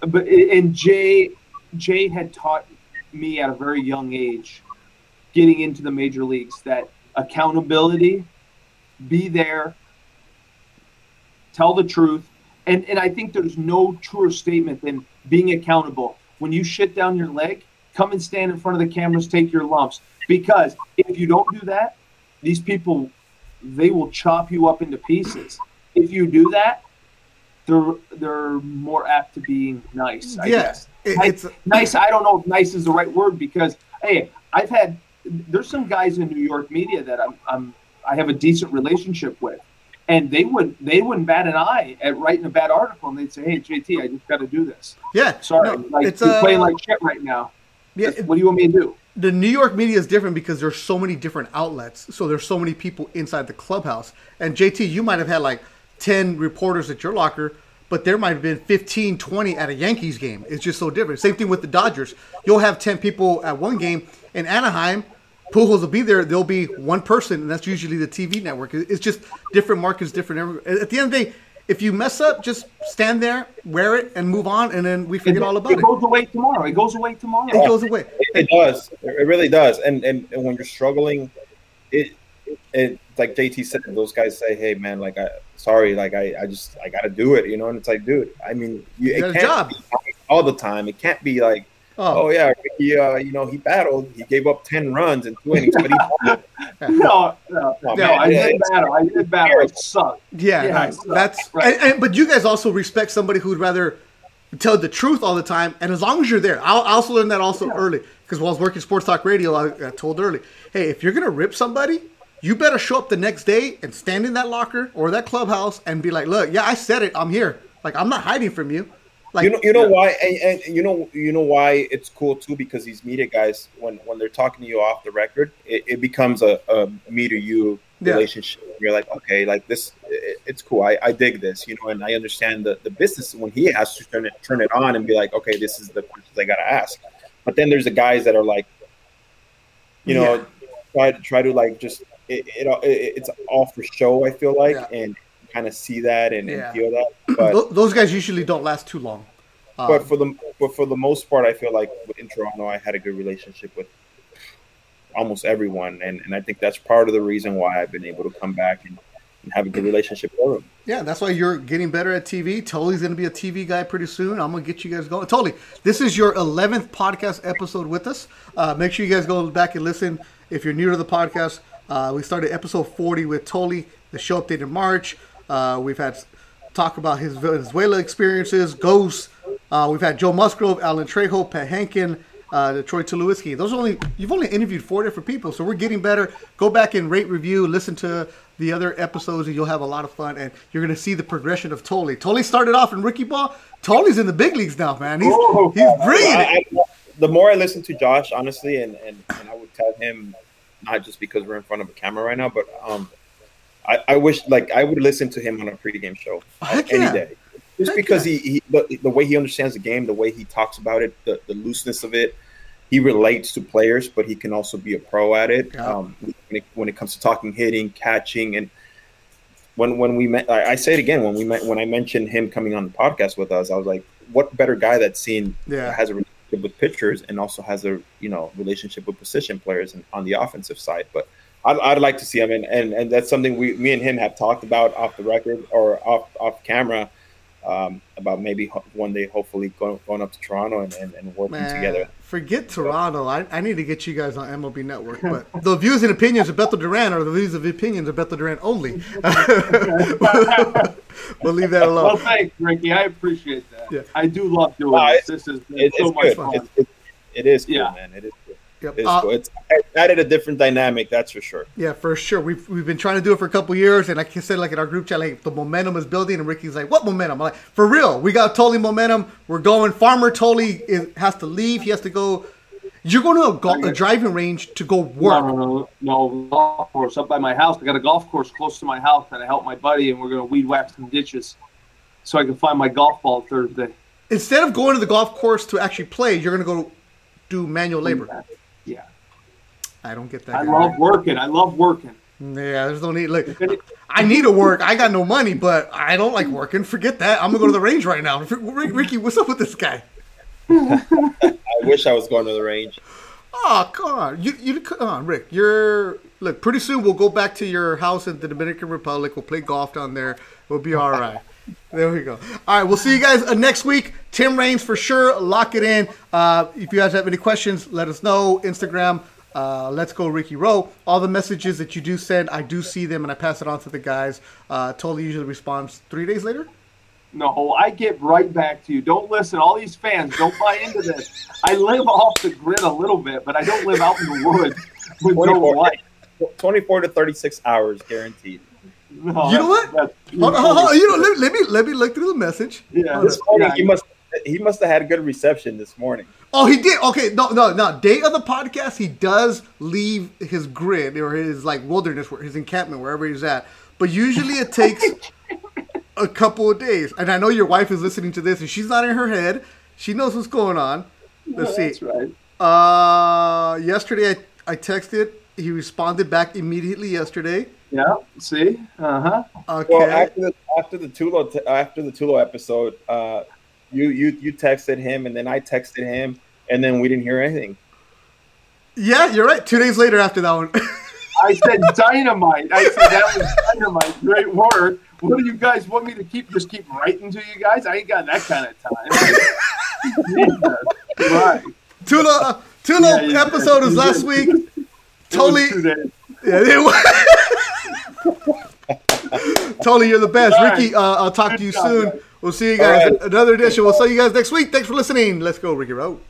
But and Jay, Jay had taught me at a very young age, getting into the major leagues, that accountability, be there, tell the truth. And and I think there's no truer statement than being accountable. When you shit down your leg, come and stand in front of the cameras, take your lumps. Because if you don't do that, these people they will chop you up into pieces. If you do that, they're they're more apt to being nice, I Yeah, guess. it- it's nice. I don't know if nice is the right word because hey, I've had there's some guys in New York media that I'm, I'm I have a decent relationship with, and they would they wouldn't bat an eye at writing a bad article, and they'd say, "Hey, JT, I just got to do this. yeah. Sorry, no, like it's you're uh, playing like shit right now. yeah. what do you want me to do?" the New York media is different because there's so many different outlets. So there's so many people inside the clubhouse. And JT, you might have had like 10 reporters at your locker, but there might have been 15, 20 at a Yankees game. It's just so different. Same thing with the Dodgers. You'll have 10 people at one game in Anaheim. Pujols will be there. There'll be one person, and that's usually the TV network. It's just different markets, different. At the end of the day, if you mess up, just stand there, wear it, and move on, and then we forget all about it it. goes away tomorrow. It goes away tomorrow. It goes away. It, it does. It it really does. And, and and when you're struggling, it it like JT said, those guys say, "Hey, man, like I sorry, like I, I just I gotta do it, you know. And it's like, dude, I mean, you, You it a can't job. be all the time. It can't be like, Oh, oh yeah, he, uh, you know, he battled, he gave up ten runs in two innings, but he. No, no, No, no, man, I yeah, did it's- battle. I did battle. I sucked. yeah, Yeah, no, so- that's right. and, and, but you guys also respect somebody who'd rather tell the truth all the time, and as long as you're there, I I also learned that also early because while I was working sports talk radio, I, I told early, hey, if you're gonna rip somebody, you better show up the next day and stand in that locker or that clubhouse and be like, look, yeah, I said it, I'm here, like I'm not hiding from you, like you know, you know why, and, and you know, you know why it's cool too because these media guys, when when they're talking to you off the record, it, it becomes a, a me to you Yeah. relationship. You're like, okay, like this, it, it's cool. I, I dig this, you know, and I understand the, the business when he has to turn it turn it on and be like, okay, this is the questions I gotta ask. But then there's the guys that are like, you know, try to try to like just it, it, it it's all for show. I feel like Yeah. and kind of see that and, Yeah. and feel that, but. Those guys usually don't last too long. Um, But for the but for the most part, I feel like in Toronto, I had a good relationship with almost everyone, and, and I think that's part of the reason why I've been able to come back and, and have a good relationship with them. Yeah, that's why you're getting better at TV. Totally going to be a TV guy pretty soon. I'm going to get you guys going. Totally. This is your 11th podcast episode with us. Uh, make sure you guys go back and listen. If you're new to the podcast, uh, we started episode 40 with Tolley. The show updated in March. Uh, we've had talk about his Venezuela experiences, ghosts. Uh, we've had Joe Musgrove, Alan Trejo, Pat Hankin, uh, Detroit Tulowitzki. Those are only you've only interviewed four different people, so we're getting better. Go back and rate, review, listen to the other episodes, and you'll have a lot of fun. And you're gonna see the progression of Tolley. Tolley started off in rookie ball. Tolley's in the big leagues now, man. He's Oh, he's bringing it. I, I, the more I listen to Josh, honestly, and, and, and I would tell him not just because we're in front of a camera right now, but um, I, I wish like I would listen to him on a pregame show any yeah. day. Just Heck because he, he the, the way he understands the game, the way he talks about it, the, the looseness of it, he relates to players, but he can also be a pro at it. Yeah. Um, when it when it comes to talking, hitting, catching, and when when we met, I, I say it again when we met when I mentioned him coming on the podcast with us, I was like, what better guy that's seen Yeah. has a relationship with pitchers and also has a you know relationship with position players and on the offensive side, but. I'd, I'd like to see him, and, and, and that's something we, me and him have talked about off the record or off off camera, um, about maybe one day, hopefully going, going up to Toronto and, and, and working Man, together. forget Toronto. I, I need to get you guys on MLB Network. But the views and opinions of Beto Duran are the views and opinions of Beto Duran only. we'll leave that alone. Well, thanks, Ricky. I appreciate that. Yeah. I do love doing No, this. This has been It, so it's much good. fun. It, it, it is cool, Yeah. man. It is. Cool. Yep. It's Uh. It's added a different dynamic, that's for sure. Yeah, for sure. We've we've been trying to do it for a couple years, and like I said, like in our group chat, like the momentum is building, and Ricky's like, "What momentum?" I'm like, "For real, we got totally momentum. We're going." Farmer totally is, has to leave. He has to go. You're going to a, go- a driving range to go work. No, no, no, no golf course up by my house. I got a golf course close to my house that I help my buddy, and we're gonna weed whack some ditches, so I can find my golf ball Thursday. Instead of going to the golf course to actually play, you're going to go do manual labor. Yeah, I don't get that. I guy. love working. I love working. Yeah, there's no need. Look, I need to work. I got no money, but I don't like working. Forget that. I'm gonna go to the range right now. Ricky, what's up with this guy? I wish I was going to the range. Oh, come on. You, you come on, Rick. You're look. Pretty soon we'll go back to your house in the Dominican Republic. We'll play golf down there. We'll be all right. There we go. All right, we'll see you guys uh, next week. Tim Raines for sure. Lock it in. Uh, if you guys have any questions, let us know. Instagram. Uh, let's go, Ricky Rowe. All the messages that you do send, I do see them and I pass it on to the guys. Uh, totally usually responds three days later. No, I get right back to you. Don't listen. All these fans, don't buy into this. I live off the grid a little bit, but I don't live out in the woods with no 24, light. 24 to 36 hours guaranteed. No, You know what? that's- Hold on, hold. You know, let, let me let me look through the message. Yeah, This morning, yeah. he must he must have had a good reception this morning. Oh, he did. Okay, no, no, no. Day of the podcast, he does leave his grid or his like wilderness, where his encampment, wherever he's at. But usually it takes a couple of days. And I know your wife is listening to this, and she's not in her head. She knows what's going on. Let's see. That's right. Uh, yesterday I, I texted. He responded back immediately yesterday. Yeah. See. Uh huh. Okay. Well, after the after the Tulo after the Tulo episode, uh, you you you texted him, and then I texted him, and then we didn't hear anything. yeah, you're right. Two days later after that one. I said dynamite. I said that was dynamite. Great word. What do you guys want me to keep? Just keep writing to you guys? I ain't got that kind of time. Right. Tulo, uh, Tulo Yeah, you- episode was last week. Totally, yeah, it was. totally, you're the best, All right. Ricky. Uh, I'll talk to you job, soon. guys. We'll see you guys right. another edition. We'll see you guys next week. Thanks for listening. Let's go, Ricky Road.